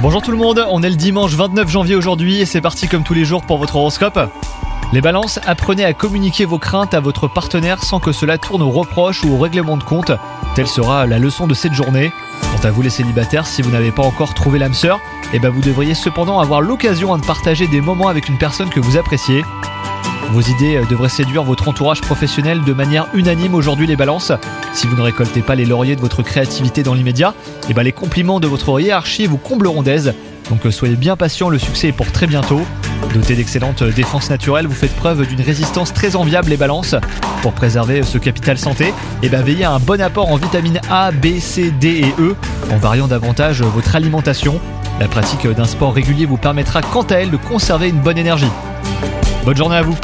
Bonjour tout le monde, on est le dimanche 29 janvier aujourd'hui et c'est parti comme tous les jours pour votre horoscope. Les balances, apprenez à communiquer vos craintes à votre partenaire sans que cela tourne au reproche ou au règlement de compte. Telle sera la leçon de cette journée. Quant à vous les célibataires, si vous n'avez pas encore trouvé l'âme sœur, eh ben vous devriez cependant avoir l'occasion de partager des moments avec une personne que vous appréciez. Vos idées euh, devraient séduire votre entourage professionnel de manière unanime aujourd'hui les balances. Si vous ne récoltez pas les lauriers de votre créativité dans l'immédiat, eh ben les compliments de votre hiérarchie vous combleront d'aise. Donc euh, soyez bien patient, le succès est pour très bientôt. Doté d'excellentes défenses naturelles, vous faites preuve d'une résistance très enviable les balances. Pour préserver ce capital santé, eh ben veillez à un bon apport en vitamines A, B, C, D et E, en variant davantage votre alimentation. La pratique d'un sport régulier vous permettra quant à elle de conserver une bonne énergie. Bonne journée à vous